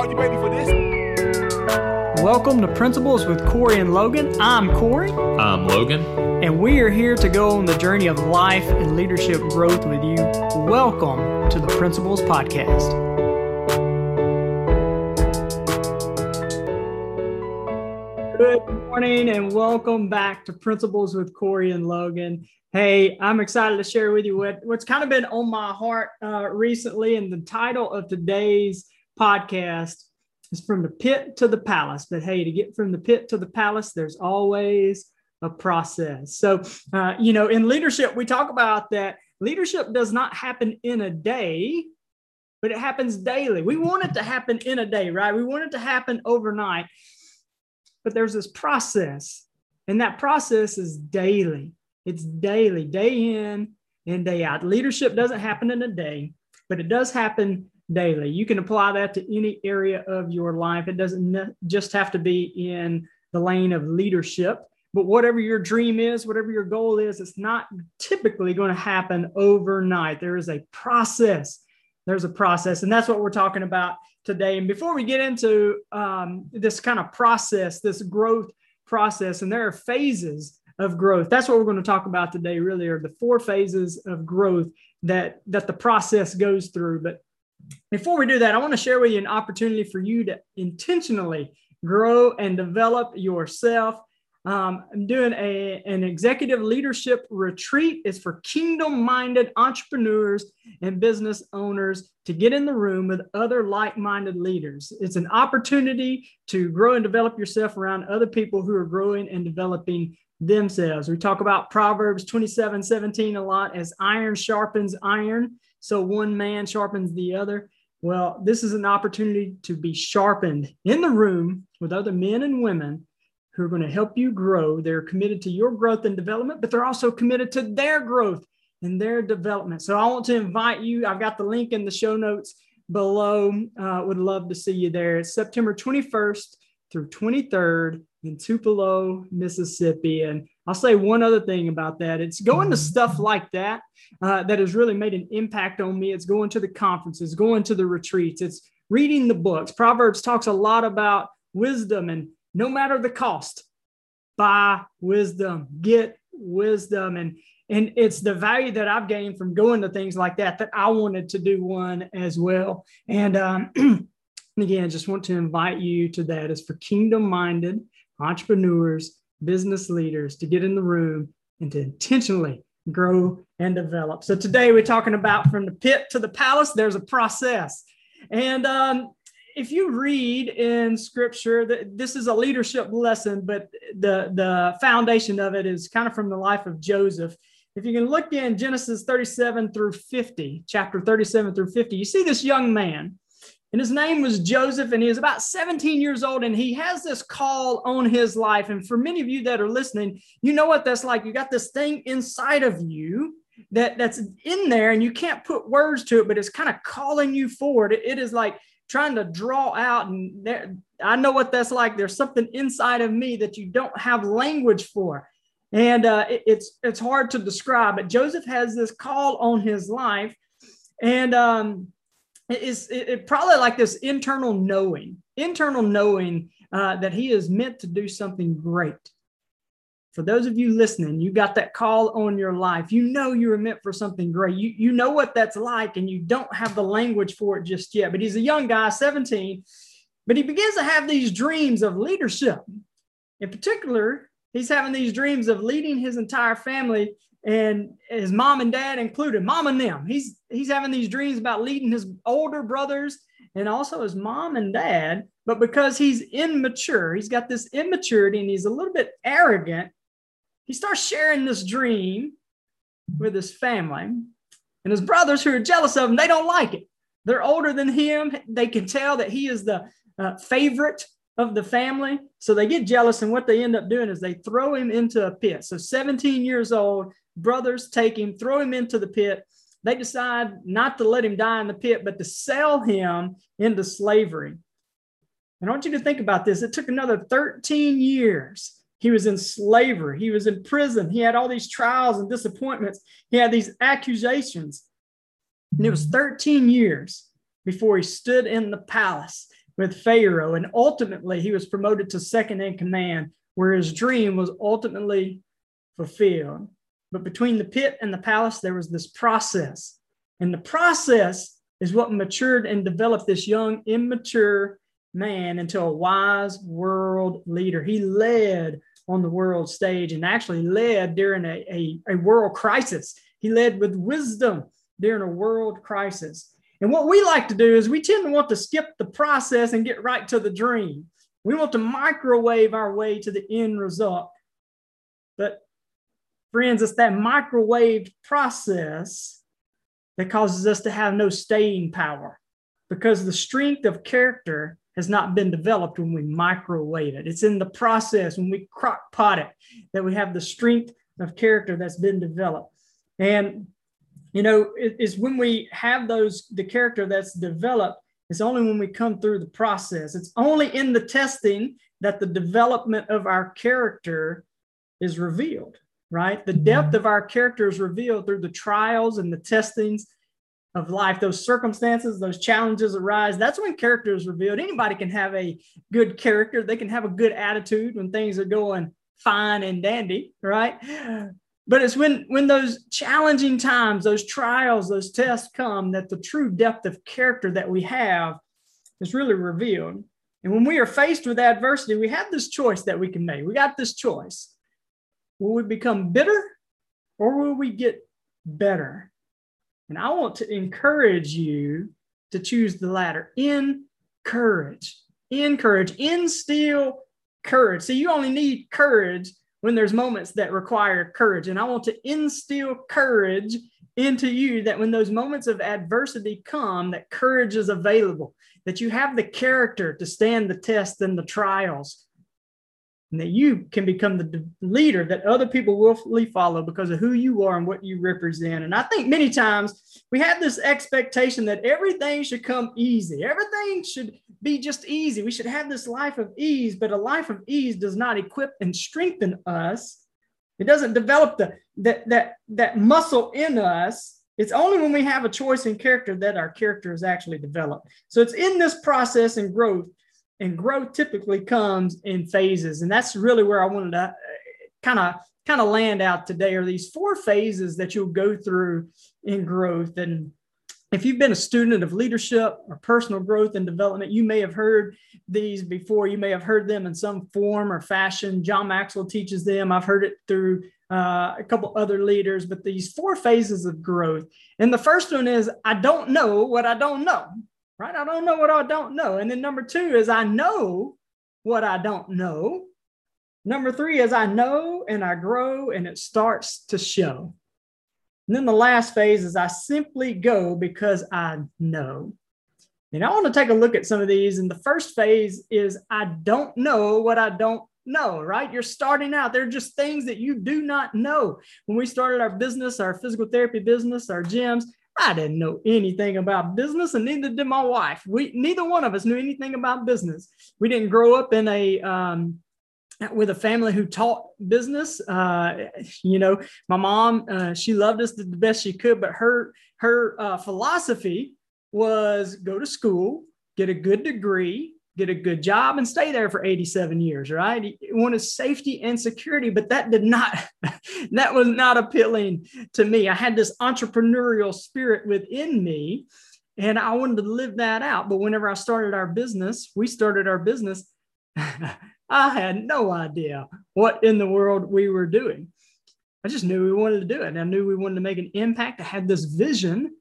Are you ready for this? Welcome to Principles with Corey and Logan. I'm Corey. I'm Logan. And we are here to go on the journey of life and leadership growth with you. Welcome to the Principles Podcast. Good morning and welcome back to Principles with Corey and Logan. Hey, I'm excited to share with you what, what's kind of been on my heart uh, recently. And the title of today's podcast is From the Pit to the Palace. But hey, to get from the pit to the palace, there's always a process. So, uh, you know, in leadership, we talk about that leadership does not happen in a day, but it happens daily. We want it to happen in a day, right? We want it to happen overnight. But there's this process, and that process is daily. It's daily, day in and day out. Leadership doesn't happen in a day, but it does happen daily. You can apply that to any area of your life. It doesn't just have to be in the lane of leadership, but whatever your dream is, whatever your goal is, it's not typically going to happen overnight. There is a process. There's a process, and that's what we're talking about today. And before we get into um, this kind of process, this growth process, and there are phases of growth. That's what we're going to talk about today, really, are the four phases of growth that, that the process goes through. But before we do that, I want to share with you an opportunity for you to intentionally grow and develop yourself. Um, I'm doing a, an executive leadership retreat. It's for kingdom minded entrepreneurs and business owners to get in the room with other like minded leaders. It's an opportunity to grow and develop yourself around other people who are growing and developing themselves. We talk about Proverbs 27 17 a lot as iron sharpens iron. So one man sharpens the other. Well, this is an opportunity to be sharpened in the room with other men and women who are going to help you grow. They're committed to your growth and development, but they're also committed to their growth and their development. So I want to invite you. I've got the link in the show notes below. Uh, would love to see you there. It's September 21st through 23rd in Tupelo, Mississippi. And I'll say one other thing about that. It's going to stuff like that uh, that has really made an impact on me. It's going to the conferences, going to the retreats, it's reading the books. Proverbs talks a lot about wisdom and no matter the cost, buy wisdom, get wisdom. And and it's the value that I've gained from going to things like that that I wanted to do one as well. And um, again, just want to invite you to that. It's for kingdom minded entrepreneurs, business leaders to get in the room and to intentionally grow and develop. So today we're talking about from the pit to the palace, there's a process. And um, if you read in scripture that this is a leadership lesson, but the, the foundation of it is kind of from the life of Joseph. If you can look in Genesis 37 through 50, chapter 37 through 50, you see this young man and his name was Joseph, and he was about 17 years old, and he has this call on his life. And for many of you that are listening, you know what that's like. You got this thing inside of you that that's in there, and you can't put words to it, but it's kind of calling you forward. it, it is like trying to draw out, and there, I know what that's like. There's something inside of me that you don't have language for, and uh, it, it's it's hard to describe. But Joseph has this call on his life, and um, is it, it probably like this internal knowing, internal knowing uh, that he is meant to do something great. For those of you listening, you got that call on your life. You know you were meant for something great. You, you know what that's like, and you don't have the language for it just yet. But he's a young guy, 17, but he begins to have these dreams of leadership. In particular, he's having these dreams of leading his entire family and his mom and dad included, mom and them. He's he's having these dreams about leading his older brothers and also his mom and dad. But because he's immature, he's got this immaturity and he's a little bit arrogant. He starts sharing this dream with his family, and his brothers who are jealous of him, they don't like it. They're older than him. They can tell that he is the uh, favorite of the family. So they get jealous, and what they end up doing is they throw him into a pit. So 17 years old, brothers take him, throw him into the pit. They decide not to let him die in the pit, but to sell him into slavery. And I want you to think about this. It took another 13 years. He was in slavery. He was in prison. He had all these trials and disappointments. He had these accusations. And it was 13 years before he stood in the palace with Pharaoh. And ultimately, he was promoted to second in command, where his dream was ultimately fulfilled. But between the pit and the palace, there was this process. And the process is what matured and developed this young, immature man into a wise world leader. He led on the world stage and actually led during a, a, a world crisis. He led with wisdom during a world crisis. And what we like to do is we tend to want to skip the process and get right to the dream. We want to microwave our way to the end result. But friends, it's that microwaved process that causes us to have no staying power because the strength of character has not been developed when we microwave it. It's in the process when we crock pot it that we have the strength of character that's been developed. And you know, it, it's when we have those the character that's developed. It's only when we come through the process. It's only in the testing that the development of our character is revealed. Right, the mm-hmm. depth of our character is revealed through the trials and the testings of life, those circumstances, those challenges arise. That's when character is revealed. Anybody can have a good character, they can have a good attitude when things are going fine and dandy, right? But it's when when those challenging times, those trials, those tests come that the true depth of character that we have is really revealed. And when we are faced with adversity, we have this choice that we can make. We got this choice. Will we become bitter or will we get better? And I want to encourage you to choose the latter. Encourage, encourage, instill courage. See, you only need courage when there's moments that require courage. And I want to instill courage into you that when those moments of adversity come, that courage is available, that you have the character to stand the test and the trials, and that you can become the leader that other people willfully follow because of who you are and what you represent. And I think many times we have this expectation that everything should come easy, everything should be just easy. We should have this life of ease, but a life of ease does not equip and strengthen us. It doesn't develop the that that that muscle in us. It's only when we have a choice in character that our character is actually developed. So it's in this process and growth and growth typically comes in phases. And that's really where i wanted to kind of kind of land out today are these four phases that you'll go through in growth. And if you've been a student of leadership or personal growth and development you may have heard these before. You may have heard them in some form or fashion. John maxwell teaches them. I've heard it through uh, a couple other leaders. But these four phases of growth and the first one is i don't know what i don't know right? I don't know what I don't know. And then number two is I know what I don't know. Number three is I know and I grow and it starts to show. And then the last phase is I simply go because I know. And I want to take a look at some of these. And the first phase is I don't know what I don't know, right? You're starting out. They're just things that you do not know. When we started our business, our physical therapy business, our gyms, I didn't know anything about business, and neither did my wife. We neither one of us knew anything about business. We didn't grow up in a um, with a family who taught business. Uh, you know, my mom uh, she loved us the best she could, but her her uh, philosophy was go to school, get a good degree, get a good job and stay there for 87 years right? He wanted safety and security but that did not that was not appealing to me. I had this entrepreneurial spirit within me and i wanted to live that out. But whenever i started our business we started our business i had no idea what in the world we were doing. I just knew we wanted to do it i knew we wanted to make an impact. I had this vision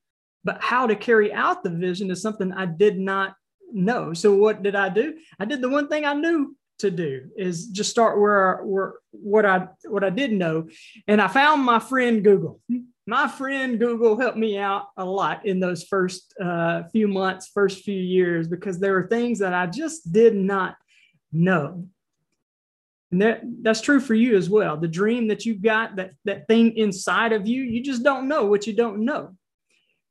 but how to carry out the vision is something i did not know. So what did I do? I did the one thing I knew to do is just start where, where what I what I didn't know, and I found my friend Google. My friend Google helped me out a lot in those first uh, few months, first few years, because there were things that I just did not know. And that, that's true for you as well. The dream that you've got, that, that thing inside of you, you just don't know what you don't know.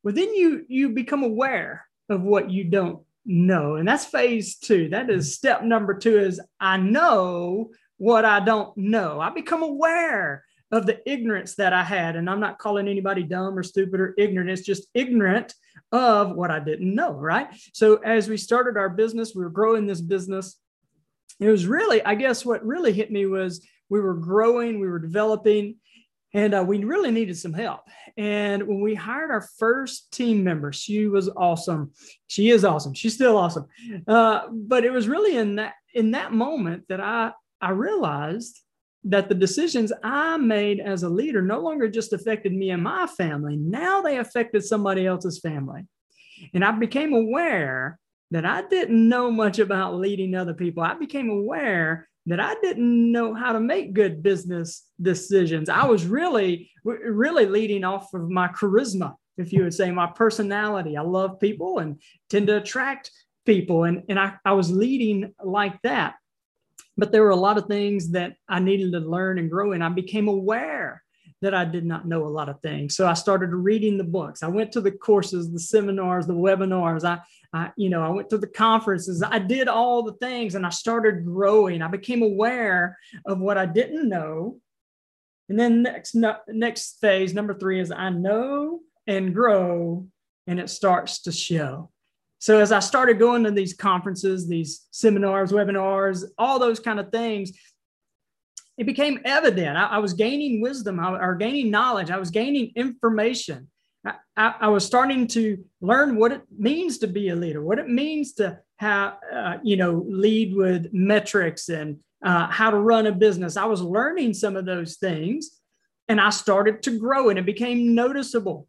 Well, then you you become aware of what you don't know. And that's phase two. That is mm. step number two is I know what I don't know. I become aware of the ignorance that I had. And I'm not calling anybody dumb or stupid or ignorant. It's just ignorant of what I didn't know, right? So as we started our business, we were growing this business. It was really, I guess, what really hit me was we were growing, we were developing, and uh, we really needed some help. And when we hired our first team member, she was awesome. She is awesome. She's still awesome. Uh, but it was really in that in that moment that I I realized that the decisions I made as a leader no longer just affected me and my family. Now they affected somebody else's family. And I became aware that I didn't know much about leading other people. I became aware that I didn't know how to make good business decisions. I was really, really leading off of my charisma, if you would say, my personality. I love people and tend to attract people. And, and I, I was leading like that. But there were a lot of things that I needed to learn and grow in. I became aware that I did not know a lot of things. So I started reading the books. I went to the courses, the seminars, the webinars. I, I, you know, I went to the conferences. I did all the things and I started growing. I became aware of what I didn't know. And then next, next phase, number three is I know and grow and it starts to show. So as I started going to these conferences, these seminars, webinars, all those kind of things, it became evident. I, I was gaining wisdom or gaining knowledge. I was gaining information. I, I, was starting to learn what it means to be a leader, what it means to have, uh, you know, lead with metrics and uh, how to run a business. I was learning some of those things and I started to grow and it became noticeable.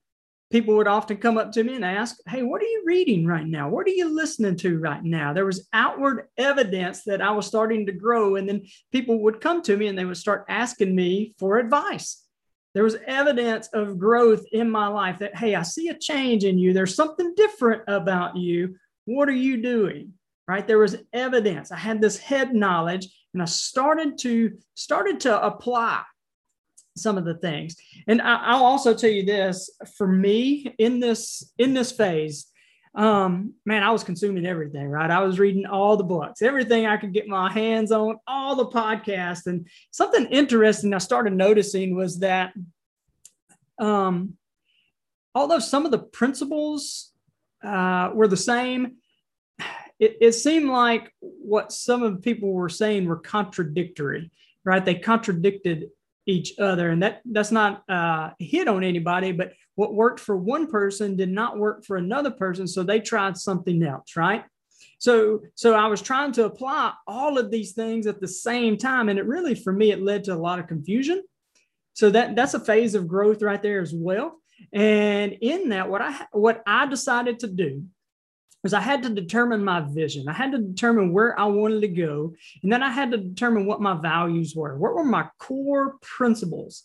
People would often come up to me and ask, Hey, what are you reading right now? What are you listening to right now? There was outward evidence that I was starting to grow. And then people would come to me and they would start asking me for advice there was evidence of growth in my life that, hey, I see a change in you. There's something different about you. What are you doing? Right. There was evidence. I had this head knowledge and I started to started to apply some of the things. And I, will also tell you this for me in this in this phase, um, man, I was consuming everything, right? I was reading all the books, everything I could get my hands on, all the podcasts. And something interesting I started noticing was that um, although some of the principles uh, were the same, it, it seemed like what some of the people were saying were contradictory, right? They contradicted each other. And that that's not uh, hit on anybody, but what worked for one person did not work for another person. So they tried something else, right? So, so I was trying to apply all of these things at the same time. And it really, for me, it led to a lot of confusion. So that that's a phase of growth right there as well. And in that, what I what I decided to do was I had to determine my vision. I had to determine where I wanted to go. And then I had to determine what my values were. What were my core principles?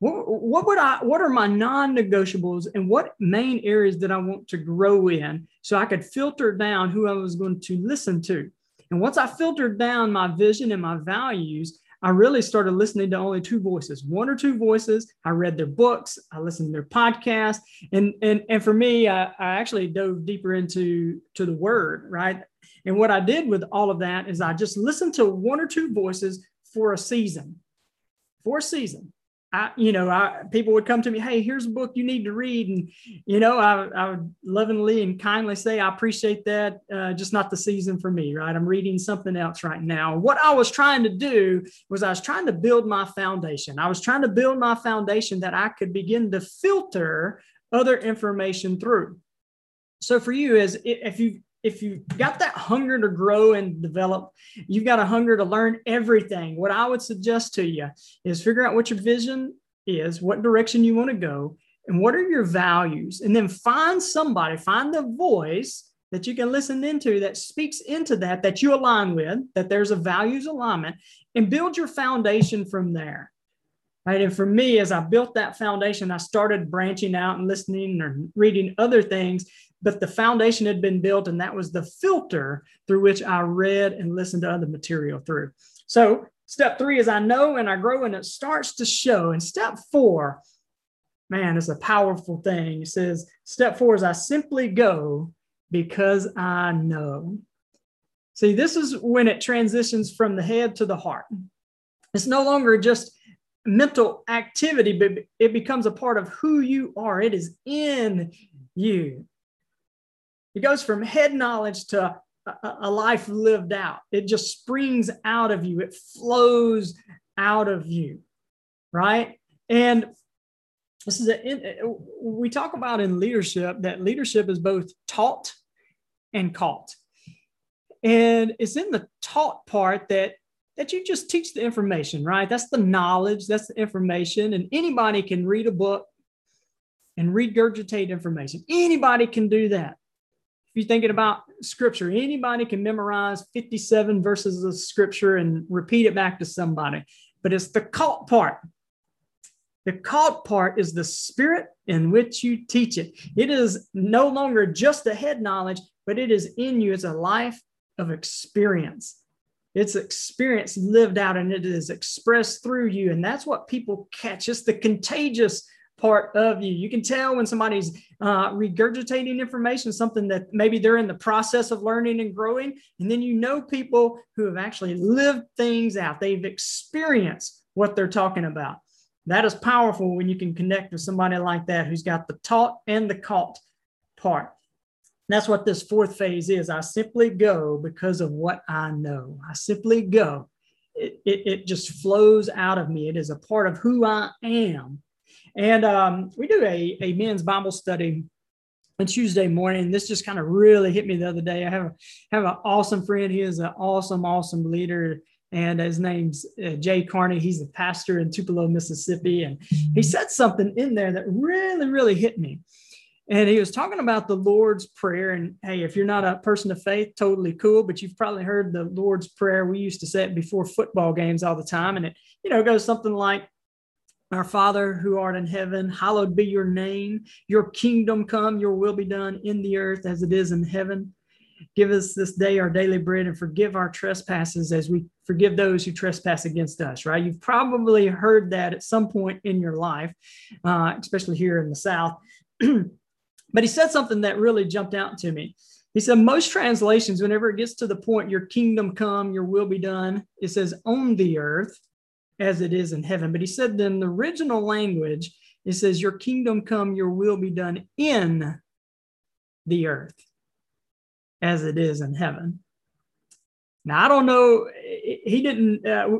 What, what would I what are my non-negotiables and what main areas did I want to grow in so I could filter down who I was going to listen to. And once I filtered down my vision and my values, I really started listening to only two voices, one or two voices. I read their books, I listened to their podcasts, and and and for me, I, I actually dove deeper into to the word, right? And what I did with all of that is I just listened to one or two voices for a season, for a season. I, you know, I, people would come to me, Hey, here's a book you need to read. And, you know, I, I would lovingly and kindly say, I appreciate that. Uh, just not the season for me, right? I'm reading something else right now. What I was trying to do was I was trying to build my foundation. I was trying to build my foundation that I could begin to filter other information through. So for you, as if you if you've got that hunger to grow and develop, you've got a hunger to learn everything. What I would suggest to you is figure out what your vision is, what direction you want to go, and what are your values. And then find somebody, find the voice that you can listen into that speaks into that, that you align with, that there's a values alignment, and build your foundation from there. Right. And for me, as I built that foundation, I started branching out and listening or reading other things but the foundation had been built and that was the filter through which I read and listened to other material through. So step three is I know and I grow and it starts to show. And step four, man, it's a powerful thing. It says, step four is I simply go because I know. See, this is when it transitions from the head to the heart. It's no longer just mental activity, but it becomes a part of who you are. It is in you. It goes from head knowledge to a, a life lived out. It just springs out of you, it flows out of you, right? And this is a, uh, we talk about in leadership that leadership is both taught and caught. And it's in the taught part that that you just teach the information, right? That's the knowledge, that's the information, and anybody can read a book and regurgitate information. Anybody can do that. If you're thinking about scripture, anybody can memorize 57 verses of scripture and repeat it back to somebody. But it's the caught part. The caught part is the spirit in which you teach it. It is no longer just a head knowledge, but it is in you. It's a life of experience. It's experience lived out and it is expressed through you. And that's what people catch. It's the contagious part of you. You can tell when somebody's uh, regurgitating information, something that maybe they're in the process of learning and growing. And then you know people who have actually lived things out, they've experienced what they're talking about. That is powerful when you can connect with somebody like that who's got the taught and the caught part that's what this fourth phase is. I simply go because of what I know. I simply go. It, it, it just flows out of me. It is a part of who I am. And um, we do a, a men's Bible study on Tuesday morning. This just kind of really hit me the other day. I have, a, have an awesome friend. He is an awesome, awesome leader. And his name's uh, Jay Carney. He's a pastor in Tupelo, Mississippi. And he said something in there that really, really hit me and he was talking about the Lord's Prayer. And hey, if you're not a person of faith, totally cool, but you've probably heard the Lord's Prayer. We used to say it before football games all the time. And it, you know, goes something like, Our Father who art in heaven, hallowed be your name. Your kingdom come, your will be done in the earth as it is in heaven. Give us this day our daily bread and forgive our trespasses as we forgive those who trespass against us, right? You've probably heard that at some point in your life, uh, especially here in the South. But he said something that really jumped out to me. He said, most translations, whenever it gets to the point, your kingdom come, your will be done, it says on the earth as it is in heaven. But he said, in the original language, it says, your kingdom come, your will be done in the earth as it is in heaven. Now, I don't know, he didn't, uh,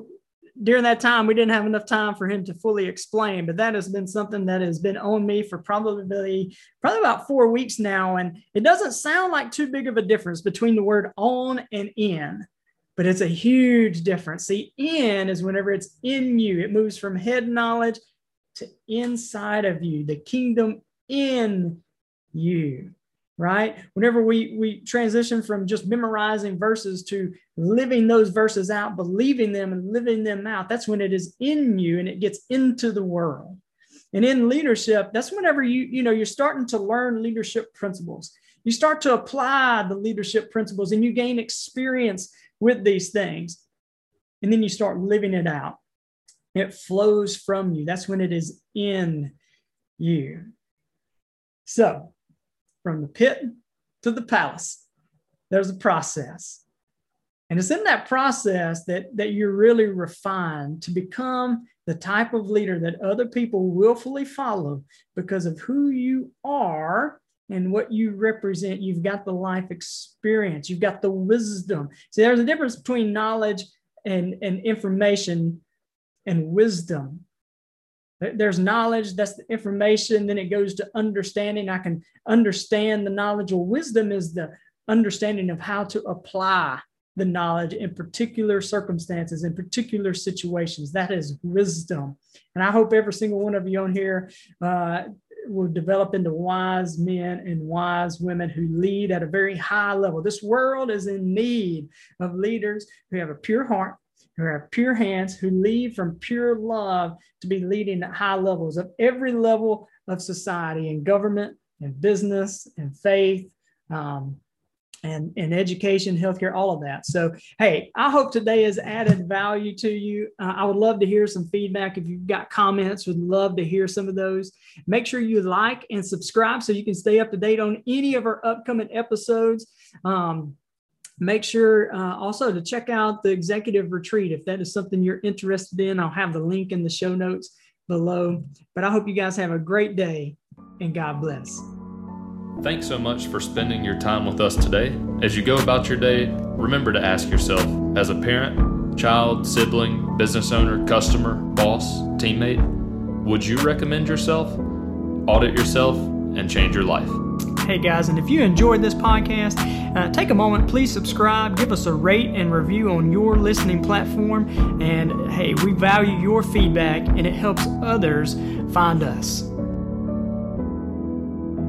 during that time, we didn't have enough time for him to fully explain, but that has been something that has been on me for probably probably about four weeks now. And it doesn't sound like too big of a difference between the word on and in, but it's a huge difference. See, in is whenever it's in you, it moves from head knowledge to inside of you, the kingdom in you right? Whenever we we transition from just memorizing verses to living those verses out, believing them and living them out, that's when it is in you and it gets into the world. And in leadership, that's whenever you you know you're starting to learn leadership principles. You start to apply the leadership principles and you gain experience with these things. And then you start living it out. It flows from you. That's when it is in you. So, from the pit to the palace. There's a process. And it's in that process that, that you're really refined to become the type of leader that other people willfully follow because of who you are and what you represent. You've got the life experience, you've got the wisdom. See, there's a difference between knowledge and, and information and wisdom. There's knowledge, that's the information. Then it goes to understanding. I can understand the knowledge. Well, wisdom is the understanding of how to apply the knowledge in particular circumstances, in particular situations. That is wisdom. And I hope every single one of you on here uh, will develop into wise men and wise women who lead at a very high level. This world is in need of leaders who have a pure heart, who have pure hands, who lead from pure love to be leading at high levels of every level of society and government and business and faith um, and, education, healthcare, all of that. So, hey, I hope today has added value to you. Uh, I would love to hear some feedback. If you've got comments, would love to hear some of those. Make sure you like and subscribe so you can stay up to date on any of our upcoming episodes. Um, make sure uh, also to check out the executive retreat if that is something you're interested in. I'll have the link in the show notes below. But I hope you guys have a great day and God bless. Thanks so much for spending your time with us today. As you go about your day, remember to ask yourself as a parent, child, sibling, business owner, customer, boss, teammate, would you recommend yourself? Audit yourself and change your life. Hey guys, and if you enjoyed this podcast, uh, take a moment, please subscribe, give us a rate and review on your listening platform. And hey, we value your feedback and it helps others find us.